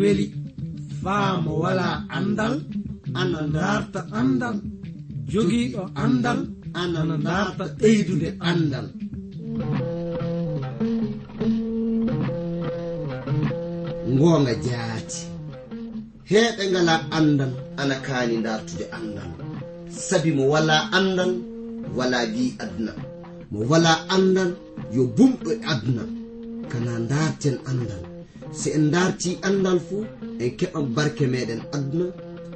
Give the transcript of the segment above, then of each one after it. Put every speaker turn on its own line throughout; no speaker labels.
weli. Faamo wala andal ana darta andal. Jogiiɗo andal ana darta ɓeydude andal.
Ngoonga jaati. Heeɓe ngala andal ana kaani dartude andal. Sabi mo wala andal wala bi aduna. Mo wala andal yo bumɗo e aduna. Kana darten andal. si en darti andal fuu en keɓan barke meɗen aduna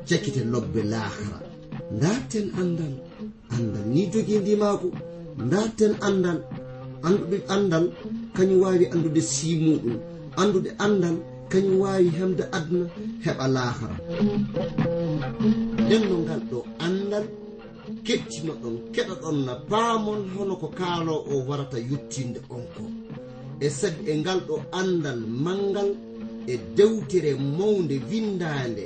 jakkite lobbe lahara darten andal andal ni jogidi maako. Darten andal anduɗe andal kañum wawi andude simuɗum andude andal kañum wawi hemde aduna heɓa lahara nden no ngal ɗo andal kettino ɗon keɗa ɗon na paamon hono ko kaalo o warata yuttinde on ko. e sag e ngal ɗo andal mangal e dewtere mawde windande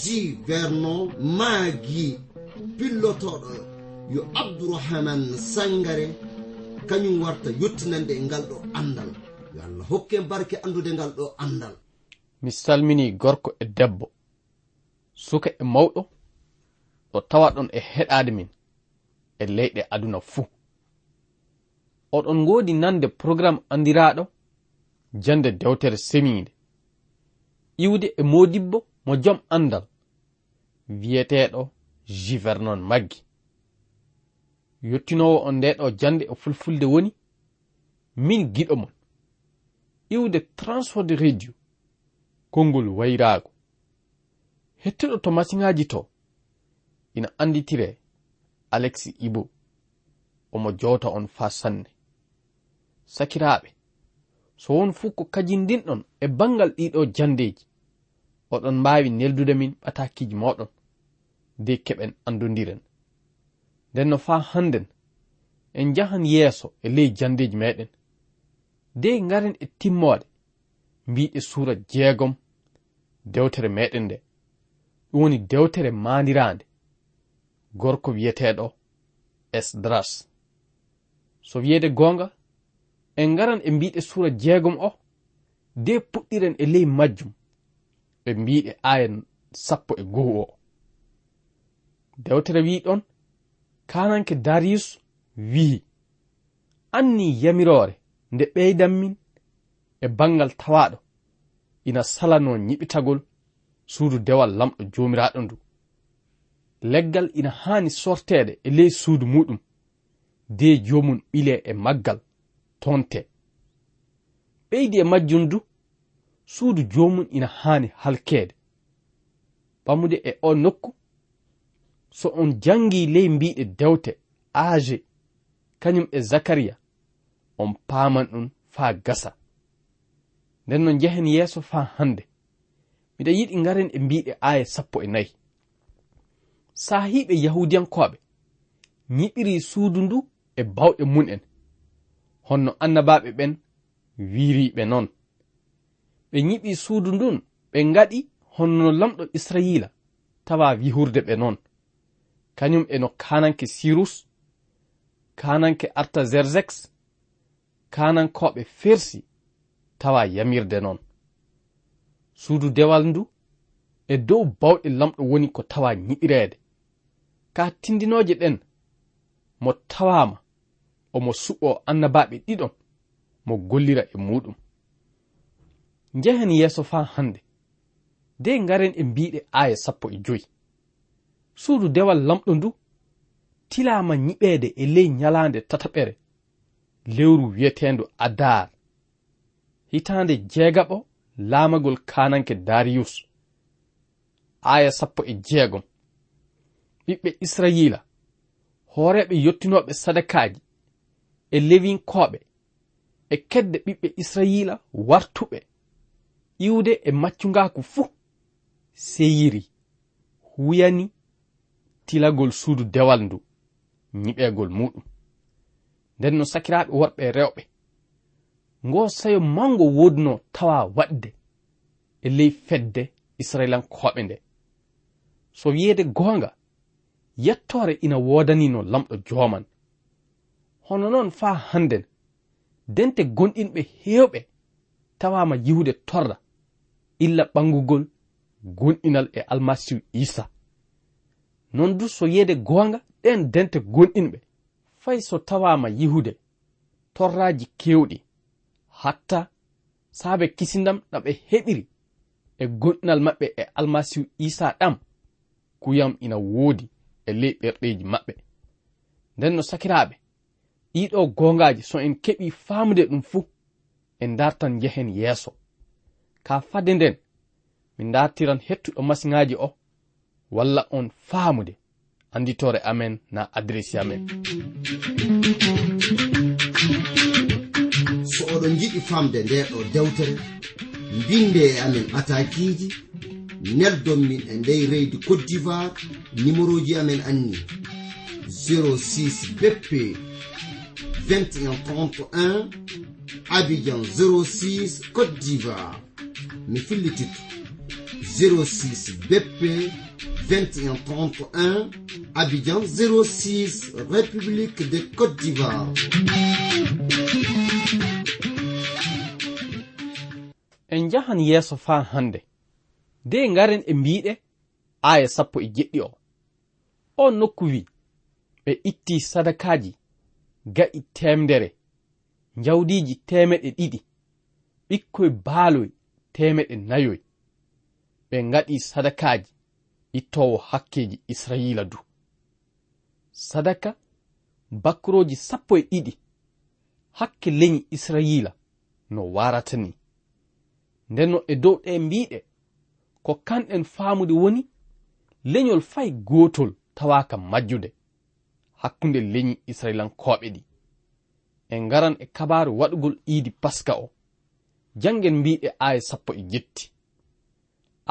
ji vernon maagi pillotoɗo yo abdourahaman sangare kañum warta yettinande e ngal ɗo andal yo allah hokke barke andude ngal ɗo andal
mi salmini gorko e debbo suka e mawɗo ɗo tawa ɗon e heɗade min e leyɗe aduna fuu. oɗon ngoodi nande programme andiraɗo jande dewtere semiide iwde e modibbo mo jom andal wiyeteɗo jivernon maggi. Yettinowo on ndeɗo jande e fulfulde woni min giɗo mon. Iwde transforde radio konngol wayraago. Hettiɗo to masiŋaji to ina anditire alexi ibo. Omo jowta on fa sanne. sakiraaɓe. So won fuu ko kajindinɗon e bangal ɗiɗo jandeji oɗon mbaawi neldude min ɓatakiji moɗon de keɓen andodiren nden no faa hannden en njahan yeeso e ley jandeji meɗen de ngaren e timmoode mbiɗe suura jeegom dewtere meɗen nde. Ɗum woni dewtere maandirande gorko wiyeteɗo esdras so wiyeede goonga en ngaran e mbiɗe suura jeegom o de puɗɗiren e ley majjum ɓe mbiɗe aya sappo e goho o. Dewtere wiɗon kananke darius wi'i anni yamirore nde ɓeydan min e bangal tawaɗo ina salano ñiɓitagol suudu dewal lamɗo jomiraɗo ndu. Leggal ina hani sortede e ley suudu muɗum de jomum ɓile e maggal. tonte. Ɓeydi e majjum du suudu joomum ina haani halkeede. Ɓamude e o nokku so on jangi ley mbiɗe dewte age kañum e zakariya on paaman ɗum faa gasa. Nden no njehen yeeso faa hannde. Miɗa yiɗi ngaren e mbiɗe aya sappo e nayi. Saahiɓe yahudiyankoɓe nyiɓiri suudu ndu e bawɗe mun'en honno annabaɓe ɓen wiriɓe noon ɓe yiɓi suudu ndun ɓe ngaɗi honno lamɗo israila tawa wihurde ɓe noon kañum e no kananke sirus kananke artaxerxex kanankoɓe fersi tawa yamirde noon suudu dewal ndu e dow bawɗe lamɗo woni ko tawa ñiɓireede ka tindinoje ɗen mo tawama omo suɓo annabaɓe ɗiɗon mo gollira e muɗum. Njehen yeeso fa hande de ngaren e mbiɗe aya sappo e joyi. Suudu dewal lamɗo ndu tilama ñiɓeede e ley ñalande tataɓere. Lewru wiyetendu adar hitande jeegaɓo laamagol kananke dariyus aya sappo e jeegom. Ɓiɓɓe israila hooreɓe yottinoɓe sadakaji e lewinkoɓe e kedde ɓiɓɓe israila wartuɓe. Iwde e maccungaku fuu seyiri huyani tilagol suudu dewal ndu ñiɓegol muɗum nden no sakiraɓe worɓe rewɓe ngo sayo mango wodno tawa waɗde e ley fedde israilankoɓe nde. So wiyeede goonga yettore ina wodanino lamɗo joman hono noon faa hannden dente gonɗinɓe heewɓe tawama yihude torra. Illa ɓangugol gonɗinal e almasihu isa. Non du so yeyde goonga ɗen dente gonɗinɓe fay so tawama yihude torraji kewɗi hatta saabe kisindam ɗam ɓe heɓiri e gonɗinal maɓɓe e almasihu isa ɗam kuyam ina woodi e ley ɗerɗeji maɓɓe. Nden no sakiraaɓe ɗiɗo gongaji so en keɓi famde ɗum fuu en dartan jehen yeeso. Ka fade nden min dartiran hettuɗo masiŋaji o walla on faamude. Anditore amen na adressi amen.
So oɗon jiɗi famde ndeɗo dewtere mbinde e amen atakiji neldon min e ndey reydi cote d'ivoire numéro ji amen anni 06 beppe bp 2131 abidjan 06 côte d'ivoire. Mi fillititto 06 bp 2131 abidjan 06 république de côte d'ivoire.
En jahan yeeso faa hande. Nde ngaren e mbiɗe ga'i temdere jawdiji temeɗe ɗiɗi. Ɓikkoye baaloy temeɗe nayoy ɓe ngaɗi sadakaji ittowo hakkeji israila du. Sadaka bakkuroji sappo e ɗiɗi. Hakke leñi israila no warata ni ndenno e dow ɗe mbiɗe ko kanɗen faamude woni leñol fay gootol tawa majjude. hakkunde leñi israilankoɓe ɗi. En ngaran e kabaru waɗugol iidi paska o jangen mbiɗe aya sappo e jetti.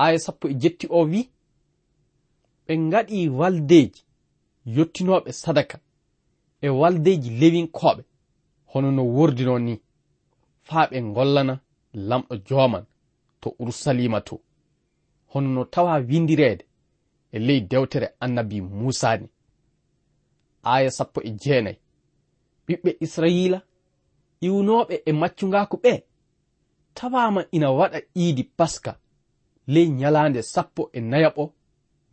Aya sappo e jetti o wi ɓe ngaɗi waldeji yottinoɓe sadaka e waldeji lewinkoɓe hono no wordino ni faa ɓe gollana lamɗo joman to urusalima to. Hono no tawa windirede e ley dewtere annabi musa ni. aya sappo e jeenayi. Ɓiɓɓe israila iwnoɓe e maccungaku ɓe tawama ina waɗa iidi paska ley nyalande sappo e nayaɓo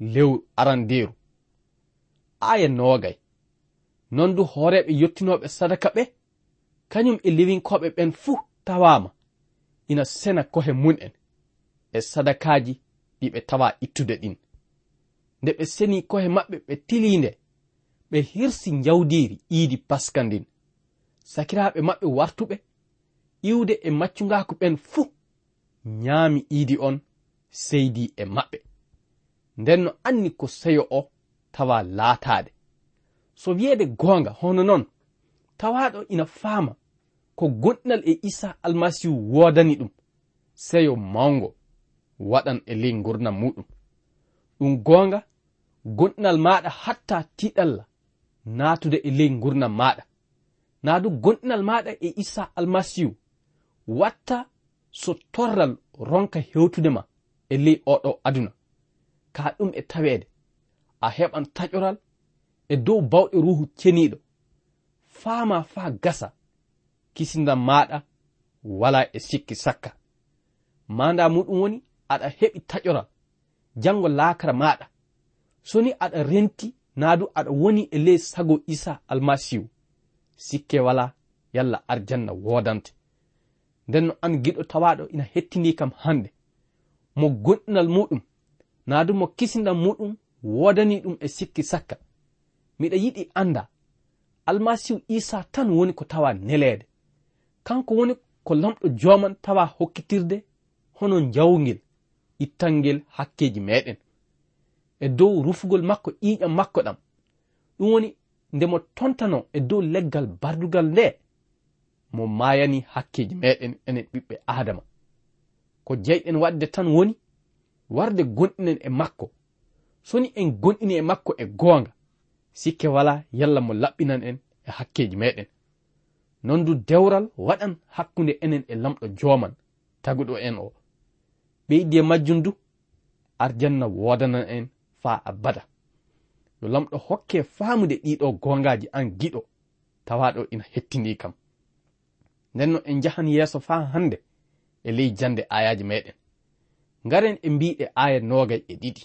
lewru arandeeru aya nogay non du hooreɓe yottinoɓe sadaka ɓe kañum e lewinkoɓe ɓen fuu tawama ina sena kohe mun'en e sadakaji ɗi ɓe tawa ittude ɗin. Nde ɓe seni kohe maɓɓe ɓe tilinde ɓe hirsi jawdiri iidi paska ndin. Sakiraaɓe maɓɓe wartuɓe iwde e maccungaku ɓen fuu nyaami iidi on seydi e maɓɓe. Nden no anni ko seyo o tawa laataade. So wiyeede goonga hono noon tawaɗo ina faama ko gonɗinal e isa almasihu woodani ɗum seyo mawngo waɗan e ley gurdam muɗum. Ɗum goonga gonɗinal maɗa hatta tiɗalla naatude e ley gurdam maɗa naa du gonɗinal maɗa e isa almasihu. Watta so torral ronka hewtude ma e ley oɗo aduna. Ka ɗum e taweede. A heɓan taƴoral e dow bawɗe ruhu ceniiɗo. Faama faa gasa kisindam maɗa wala e sikki sakka. Manda muɗum woni aɗa heɓi taƴoral jango laakara maɗa so ni aɗa renti naadu aɗa woni e ley sago isa almasihu. Sikke wala yalla arjanna woodante nden no an giɗo tawaɗo ina hettini kam hannde mo gonɗinal muɗum. Naadu mo kisinɗal muɗum woodani ɗum e sikki sakka. Miɗa yiɗi annda almasihu isa tan woni ko tawa neleede kanko woni ko lamɗo joman tawa hokkitirde hono jawgel ittangel hakkeji meɗen. e dow rufugol makko ƴiƴam makko ɗam. Ɗum woni nde mo tontano e dow leggal bardugal nde mo mayani hakkeji meɗen enen ɓiɓɓe adama ko jeyɗen waɗde tan woni warde gonɗinen e makko. Soni en gonɗini e makko e goonga sikke wala yalla mo laɓɓinan en e hakkeji meɗen non du dewral waɗan hakkunde enen e lamɗo joman taguɗo en o. Ɓeydi e majjum du arjanna wodanan en faa abada. Yo lamɗo hokke faamude ɗiɗo gongaji an giɗo tawaɗo ina hettindi kam. Nden no en jahan yeeso faa hannde e ley jande ayaji meɗen ngaren e mbiɗe aya nogay e ɗiɗi.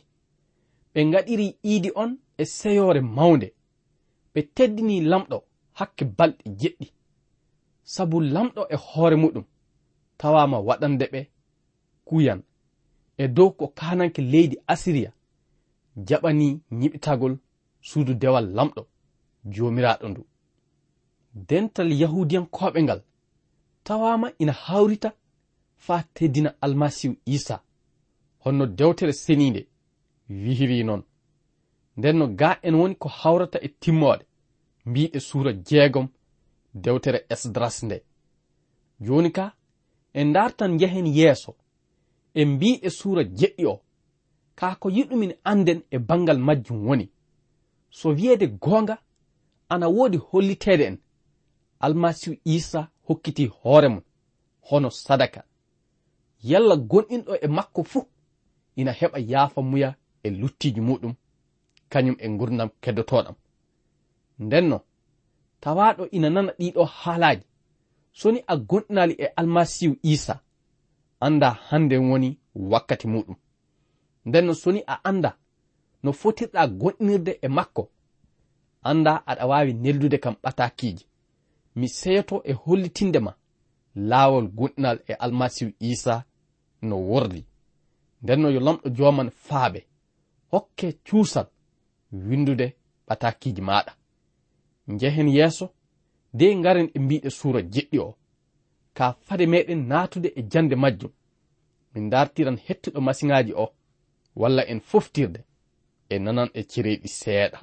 Ɓe ngaɗiri iidi on e seyore mawnde. Ɓe teddini lamɗo hakke balɗe jeɗɗi. Sabu lamɗo e hoore muɗum tawama waɗande ɓe kuyan. E dow ko kananke leydi asiriya jaɓani ñiɓitagol suudu dewal lamɗo jomiraɗo ndu. Dental yahudiyankoɓe ngal tawama ina hawrita fa teddina almasihu isa honno dewtere seninde wihiri noon. Nden no ga en woni ko hawrata e timmode mbiɗe suura jeegom dewtere esdras nde. Joni ka en dartan yehen yeeso en mbiɗe suura jeɗɗi o. ka ko yiɗumin anden e bangal majjum woni. So wiyeede goonga ana woodi holliteede en. Almasihu isa hokkiti hoore mum hono sadaka. Yalla gonɗinɗo e makko fuu ina heɓa yaafa muya e luttiiji muɗum kañum e gurdam keddotoɗam ndenno tawaɗo ina nana ɗiɗo haalaaji. Soni a gonɗinali e almasihu isa anda hande woni wakkati muɗum. nden no soni a anda no fotirɗa goɗɗirde e makko. Anda aɗa wawi neldude kam ɓatakiji mi seyoto e hollitinde ma laawol gonɗinal e almasihu isa no wordi. Nden no yo lamɗo joman faaɓe hokke cuusal windude ɓatakiji maɗa njehen yeeso de ngaren e mbiɗe suura jeɗɗi o ka fade meɗen natude e jande majjum. Min dartiran hettuɗo masiŋaji o walla en foftirde e nanan e cereeɗi seeɗa.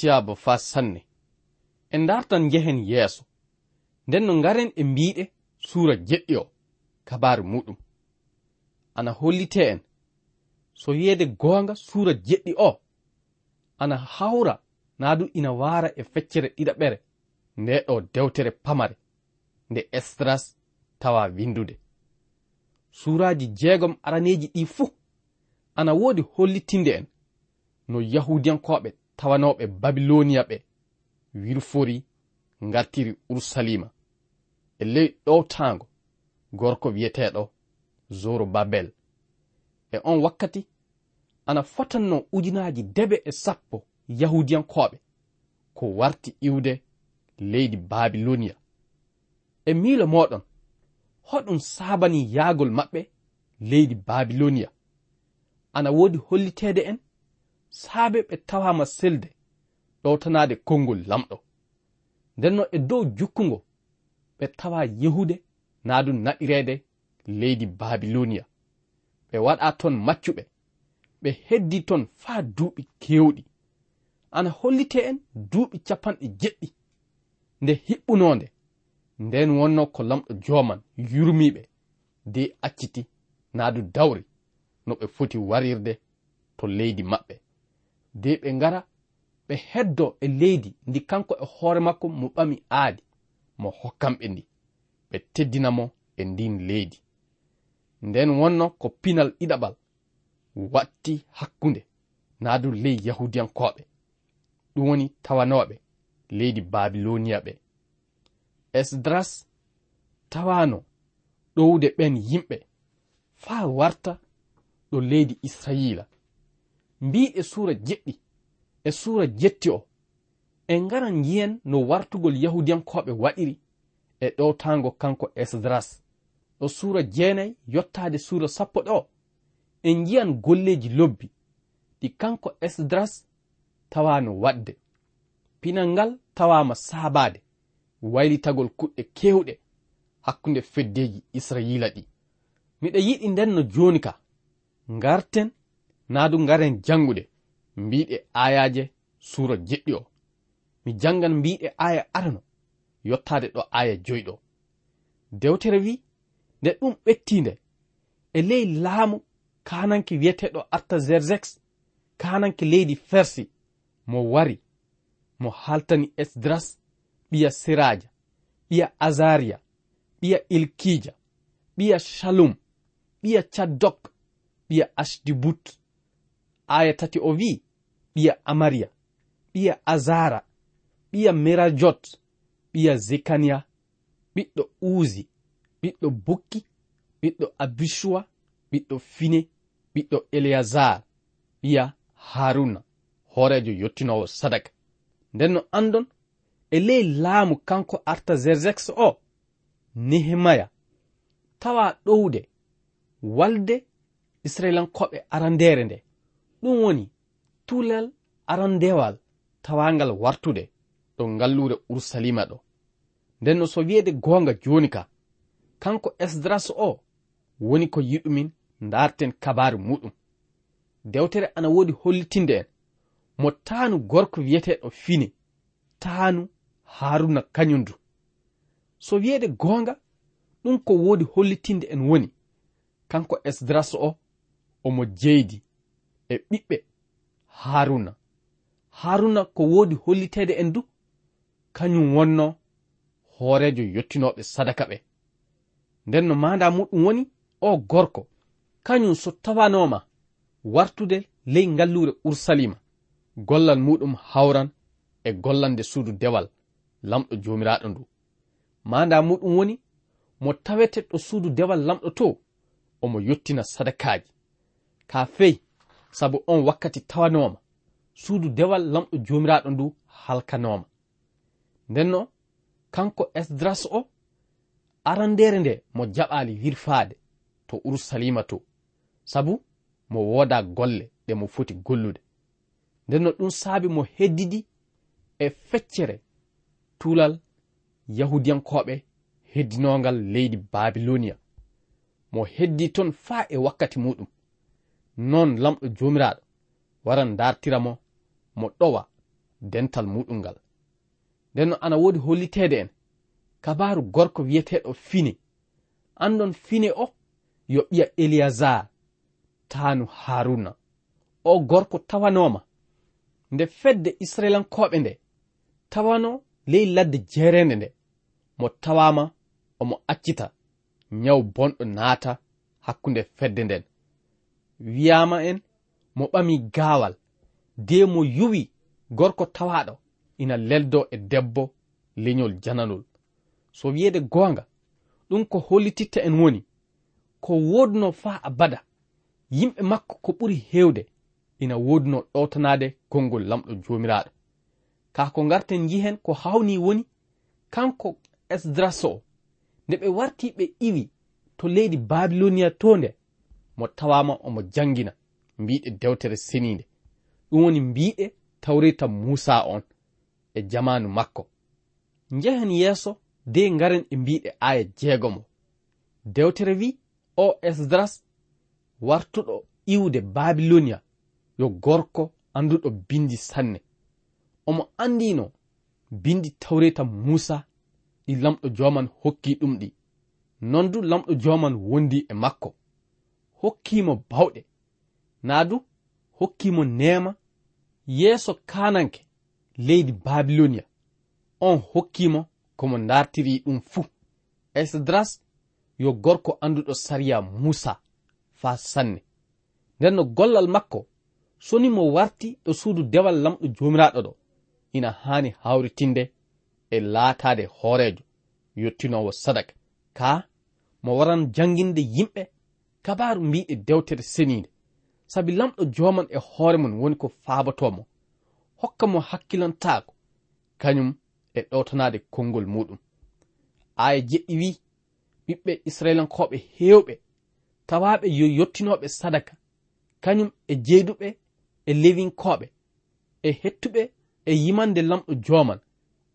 tiyaaba fa sanne. En dartan njehen yeeso. Nden no ngaren e mbiɗe suura jeɗɗi o kabaru muɗum. Ana hollite en. So yeede goonga suura jeɗɗi o ana hawra naa du ina waara e feccere ɗiɗaɓere nde ɗo dewtere pamare nde estras tawa windude suuraji jeegom araneeji ɗi fuu ana woodi hollitinde en no yahudiyankoɓe tawanoɓe babiloniya ɓe wirfori gartiri urusalima e ley ɗowtago gorko wiyeteɗo zoro babel. E on wakkati ana fotanno ujunaji debe e sappo yahudiyankoɓe ko warti iwde leydi babiloniya e miilo moɗon hoɗum sabani yaagol maɓɓe leydi babiloniya ana wodi hollitede en saabe ɓe tawama selde ɗowtanade konngol lamɗo. Ndenno e dow jukkungo ɓe tawa yehude naa du naɗirede leydi babiloniya ɓe waɗa ton maccuɓe ɓe heddi ton faa duuɓi kewɗi ana hollite en duuɓi capanɗe jeɗɗi nde hiɓɓunonde nden wonno ko lamɗo joman yurmiɓe de acciti naa du dawri no ɓe foti warirde to leydi maɓɓe. de ɓe ngara ɓe heddo e leydi ndi kanko e hoore makko mo ɓami aadi mo hokkamɓe ndi. Ɓe teddinamo e ndin leydi. Nden wonno ko pinal ɗiɗaɓal watti hakkunde. Naa du ley yahudiyankoɓe. Ɗum woni tawanoɓe leydi babiloniya ɓe esdras tawano ɗowde ɓen yimɓe. Faa warta ɗo leydi israila. mbi e suura jeɗɗi e suura jetti o. En ngaran ngiyen no wartugol yahudiyankoɓe waɗiri e ɗowtango kanko esdras. Ɗo suura jeenayi yottaade suura sappo ɗo. En ngiyan golleeji lobbi. Ɗi kanko esdras tawano waɗde. Pinal ngal tawama saabaade waylitagol kuɗɗe kewɗe hakkunde feddeeji israiila ɗi. Miɗa yiɗi nden no jooni ka. Ngarten naa du ngaren jangude mbiɗe ayaje suura jeɗɗi o. Mi jangan mbiɗe aya arano yottaade ɗo aya joyi ɗo dewtere wi nde ɗum ɓettinde e ley laamu kananke wiyeteɗo artaxerxes kananke leydi fersi mo wari mo haltani esdras ɓiya siraja ɓiya azariya ɓiya ilkija ɓiya shalum ɓiya caddok ɓiya ashdibut. aya tati o wi ɓiya amariya ɓiya azara ɓiya merajot ɓiya zekaniya ɓiɗɗo uzi ɓiɗɗo bukki ɓiɗɗo abishuwa ɓiɗɗo fine ɓiɗɗo eleazar ɓiya haruna. Horejo yottinowo sadaka. Nden no andon e ley laamu kanko artaxerxes o nehemaya tawa ɗowde walde israilankoɓe arandere nde. ɗum woni tulal arandewal tawangal wartude ɗo ngallure ursalima ɗo. Nden no so wi'ede gonga joni ka kanko esdras o woni ko yiɗumin darten kabaru muɗum. Dewtere ana wodi hollitinde en. Mo taanu gorko wiyeteɗo fine taanu haruna kañumdu so wiyeede gonga ɗum ko wodi hollitinde en woni. Kanko esdras o omo jeydi. e ɓiɓɓe haruna. Haruna ko wodi hollitede en du kañum wonno hoorejo yottinoɓe sadaka ɓe. Nden no manda muɗum woni o gorko kañum so tawanoma wartude ley ngallure ursalima gollal muɗum hawran e gollande suudu dewal lamɗo jomiraɗo ndu. Manda muɗum woni mo tawete ɗo suudu dewal lamɗo to omo yottina sadakaji ka fey sabu on wakkati tawanoma suudu dewal lamɗo jomiraɗo ndu halkanoma ndenno kanko esdras o arandere nde mo jaɓali wirfade to urusalima to. Sabu mo woda golle ɗe mo foti gollude. Ndenno ɗum saabi mo heddidi e feccere tulal yahudiyankoɓe heddinongal leydi babilonia mo heddi ton faa e wakkati muɗum. noon lamɗo joomiraaɗo waran dartiramo mo ɗowa dental muɗum ngal. Nden no ana woodi holliteede en kabaaru gorko wiyeteeɗo fine anɗon fine o yo ɓiya eliyasar taanu haruna. O gorko tawanoma nde fedde israilankoɓe nde tawano ley ladde jeerende nde mo tawama omo accita nyawu bonɗo naata hakkunde fedde nden. wiyama en mo ɓami gawal de mo yuwi gorko tawaɗo ina leldo e debbo leñol jananol so wiyede gonga ɗum ko hollititta en woni ko wodno fa abada yimɓe makko ko ɓuri hewde ina wodno ɗowtanade konngol lamɗo jomiraɗo ka ko garten jihen ko hawni woni kanko esdras o nde ɓe warti ɓe iwi to leydi babilonia to nde mo tawama omo jangina mbiɗe dewtere seninde. Ɗum woni mbiɗe tawrita musa on e jamanu makko. Njehen yeeso de ngaren e mbiɗe aya jeegomo dewtere wi o esdras wartuɗo iwde babilonia yo gorko anduɗo bindi sanne. Omo andino bindi tawreta musa ɗi lamɗo joman hokki ɗum ɗi. Non du lamɗo joman wondi e makko. hokkimo bawɗe. Naa du hokkimo nema yeeso kananke leydi babilonia. On hokkimo komo dartiri ɗum fuu. Esdras yo gorko anduɗo sariya musa faa sanne. Nden no gollal makko soni mo warti ɗo suudu dewal lamɗo jomiraɗo ɗo ina haani hawritinde e laataade hoorejo yottinowo sadaka ka mo waran janginde yimɓe kabaru mbi e dewtere seniide sabi lamɗo joman e hoore mum woni ko faabatomo hokka mo hakkilantaako kañum e ɗowtanade konngol muɗum. Aya jeɗɗi wi ɓiɓɓe israilankoɓe hewɓe tawaɓe yo yottinoɓe sadaka. Kañum e jeyduɓe e lewinkoɓe e hettuɓe e yimande lamɗo joman.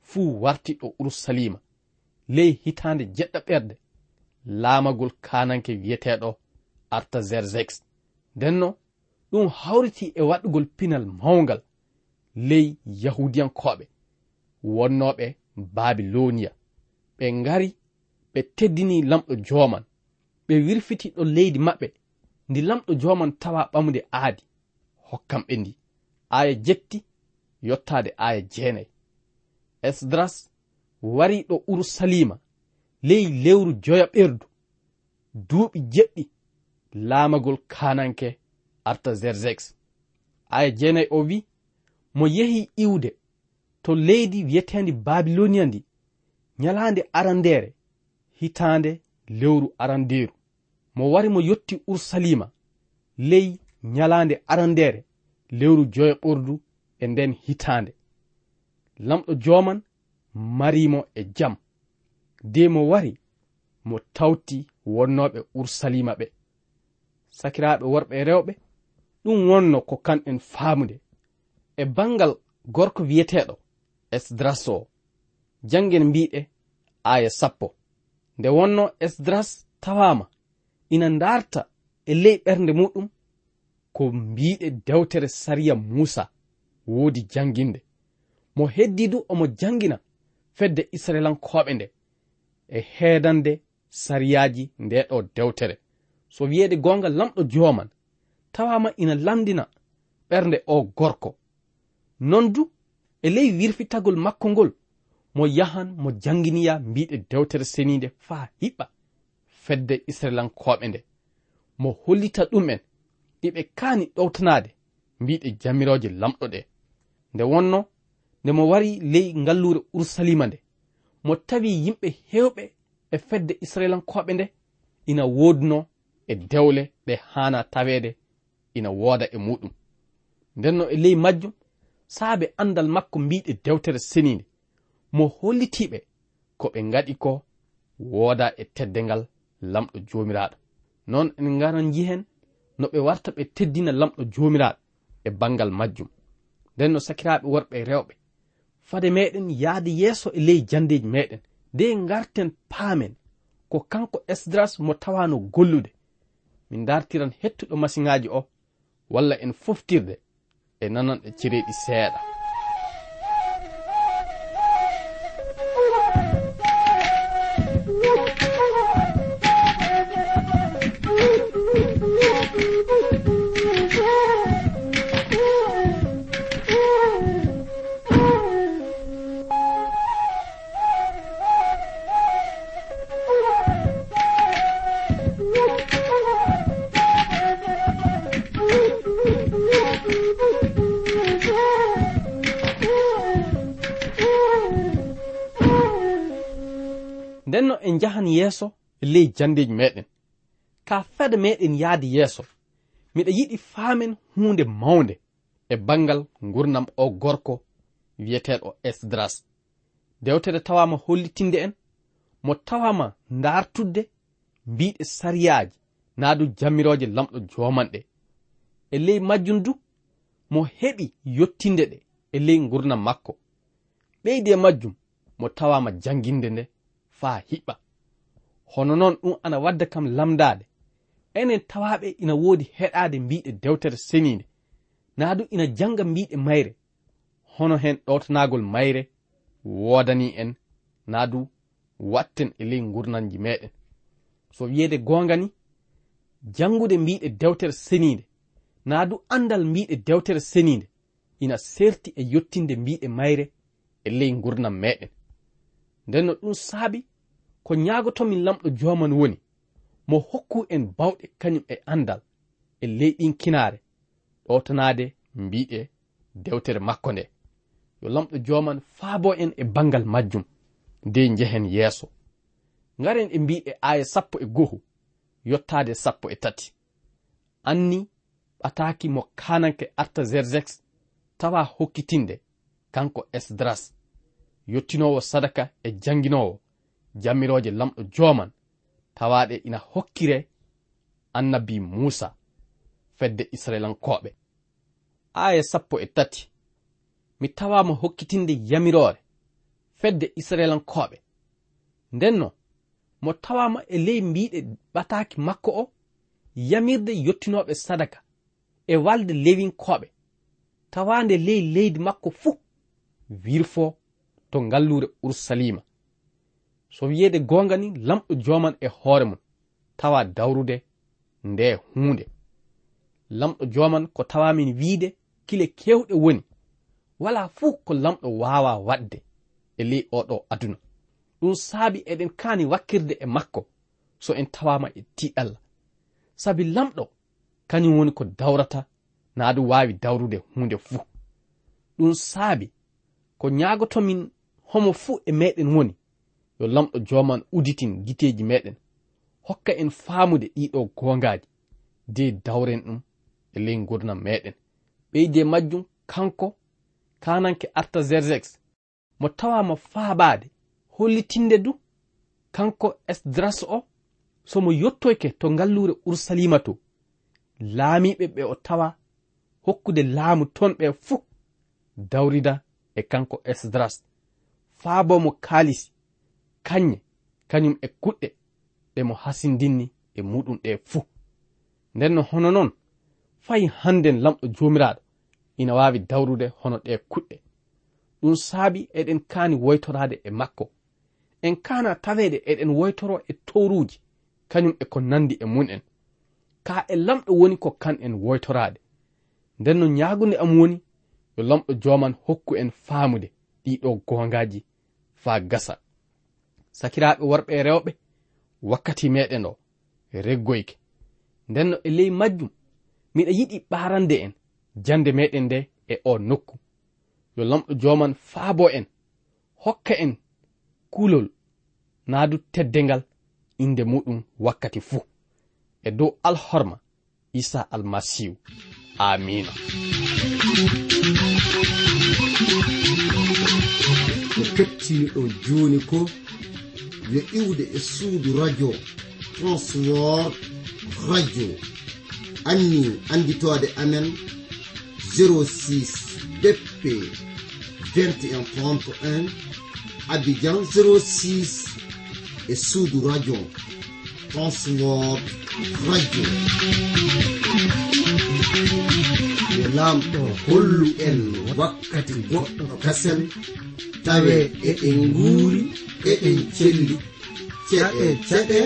Fuu warti ɗo urusalima ley hitande jeɗɗa ɓerde. Laamagol kananke wiyeteɗo. artaxerxes ndenno ɗum hawriti e waɗugol pinal mawgal ley yahudiyankoɓe wonnoɓe babiloniya ɓe ngari ɓe teddini lamɗo joman ɓe wirfiti ɗo leydi maɓɓe ndi lamɗo joman tawa ɓamde aadi. Hokkamɓe ndi aya jetti yottade aya jeenayi. Esdras wari ɗo urusalima ley lewru joya ɓerdu. Duuɓi jeɗɗi laamagol kananke artazerzex aya jeenayi o wi mo yehi iwde to leydi wiyetendi babilonia ndi nyalaande arandeere hitaande lewru arandeeru mo wari mo yotti ursalima ley nyalaande arandeere lewru joyo ɓordu e nden hitaande. Lamɗo joman marimo e jam. De mo wari mo tawti wonnoɓe ursalima ɓe. sakiraɓe worɓe e rewɓe ɗum wonno ko kanɗen faamude. E bangal gorko wiyeteɗo esdras o jangen mbiɗe aya sappo. Nde wonno esdras tawama ina darta e ley ɓernde muɗum ko mbiɗe dewtere sariya musa woodi janginde mo heddi du omo jangina fedde israilankoɓe nde e heedande sariyaji nde ɗo dewtere. so wiyeede goonga lamɗo jooman tawama ina lamdina ɓernde o gorko. Non du e ley wirfitagol makko ngol mo yahan mo janginiya mbiɗe dewtere seninde faa hiɓɓa fedde israilankoɓe nde. Mo hollita ɗum'en iɓe kaani ɗowtanade mbiɗe jamiroje lamɗo ɗe. Nde wonno nde mo wari ley ngallure urusalima nde mo tawi yimɓe hewɓe e fedde israilankoɓe nde ina woduno e dewle ɗe hana tawede ina wooda e muɗum. Ndenno e ley majjum saabe andal makko mbiɗe dewtere seninde. Mo hollitiɓe ko ɓe ngaɗi ko wooda e teddengal lamɗo jomiraɗo noon en ngaran jihen no ɓe warta ɓe teddina lamɗo jomiraɗo e bangal majjum. Nden no sakiraɓe worɓe rewɓe fade meɗen yahde yeeso e ley jandeji meɗen nde garten paamen ko kanko esdras mo tawano gollude. min dartiran hettuɗo masiŋaji o walla en foftirde e nanan ɗe cereeɗi seeɗa. ndenno en jahan yeeso e ley jandeji meɗen ka fede meɗen yahde yeeso. Miɗa yiɗi faamen hunde mawnde e bangal gurnam o gorko wiyeteɗo esdras. Dewtere tawama hollitinde en mo tawama dartudde mbiɗe sariyaji naadu du lamɗo jomanɗe e ley majjum du mo heɓi yottinde ɗe e ley gurnam makko. Ɓeydi e majjum mo tawama janginde nde. faa hiɓɓa. Hono noon ɗum ana wadda kam lamdade enen tawaɓe ina woodi heɗade mbiɗe dewtere senide naa du ina janga mbiɗe mayre. Hono hen ɗowtanagol mayre wodani en. Naa du watten e ley gurnanji meɗen so wiyede gongani jangude mbiɗe dewtere senide naa du andal mbiɗe dewtere senide ina serti e yottinde mbiɗe mayre e ley gurnam meɗen nden no ɗum saabi ko ñaagotomin lamɗo joman woni mo hokku en bawɗe kañum e andal e ley ɗin kinaare ɗowtanade mbiɗe dewtere makko nde. Yo lamɗo joman faabo en e bangal majjum nde njehen yeeso. Ngaren e mbiɗe aya sappo e gohu yottade sappo e tati. Anni ɓataki mo kananke artaxerxes tawa hokkitinde kanko esdras. Yottinowo sadaka e janginowo jammirooje lamɗo jooman tawaaɗe ina hokkire annabi muusa fedde israilankoɓe aya sappo e tati mi tawama hokkitinde yamirore fedde israilankoɓe ndenno mo tawama e ley mbiɗe ɓataki makko o yamirde yottinoɓe sadaka e walde lewinkoɓe. Tawande ley leydi makko fuu wirfo to ngallure ursalima so wiyeede goonga ni lamɗo joman e hoore mum tawa dawrude nde huunde. Lamɗo joman ko tawamin wiide kile kewɗe woni. Wala fuu ko lamɗo wawa waɗde e ley oɗo aduna. Ɗum saabi eɗen kaani wakkirde e makko so en tawama e tiɗalla sabi lamɗo kañum woni ko dawrata na du wawi dawrude hunde fuu. Ɗum saabi ko ñaagotomin homo fuu e meɗen woni. yo lamɗo joman uditin giteji meɗen. Hokka en faamude ɗiɗo gongaji de dawren ɗum e ley gurdam meɗen. Ɓeyde majjum kanko kananke arta mo tawama faabade hollitinde du kanko esdras o somo yettoyke to ngallure ursalima to. Laamiɓe ɓe o tawa hokkude laamu ton ɓe fuu dawrida e kanko esdras faabo mo kaalisi kanye kañum e kuɗɗe ɗe mo hasindinni e muɗum ɗe fuu. Nden no hono noon fayi hannden lamɗo joomiraaɗo ina waawi dawrude hono ɗe kuɗɗe. Ɗum saabi eɗen kaani woytoraade e makko. En kaana taweede eɗen woytoro e towruuji kañum e ko nanndi e mun en kaa e lamɗo woni ko kan en woytoraade. Nden no ñaagunde am woni yo lamɗo jooman hokku en faamude ɗiɗo goongaaji faa gasa. sakiraaɓe worɓe e rewɓe wakkati meɗen o reggoyke. Nden no e ley majjum miɗa yiɗi ɓarande en jande meɗen nde e o nokku. Yo lamɗo joman faabo en hokka en kulol naadu teddengal inde muɗum wakkati fuu. E dow alhorma isa almasihu amina
kettiniɗo joni ko yo iwde e suudu radio transwor radio. Anni anditode amen 06 dp 2131 abidjan 06 e suudu radio transwor radio. Yo laamɗo hollu en wakkati goɗɗo kasen tawe eɗen nguuri eɗen celli. Ceɗe ceɗe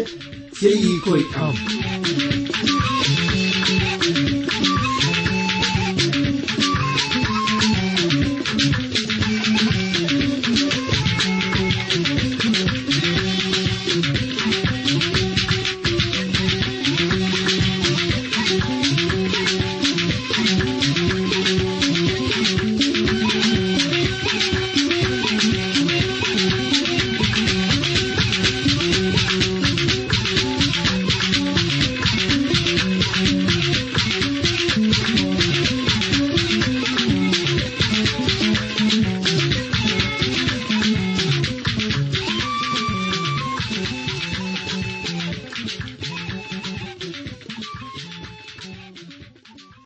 ceyi koye am.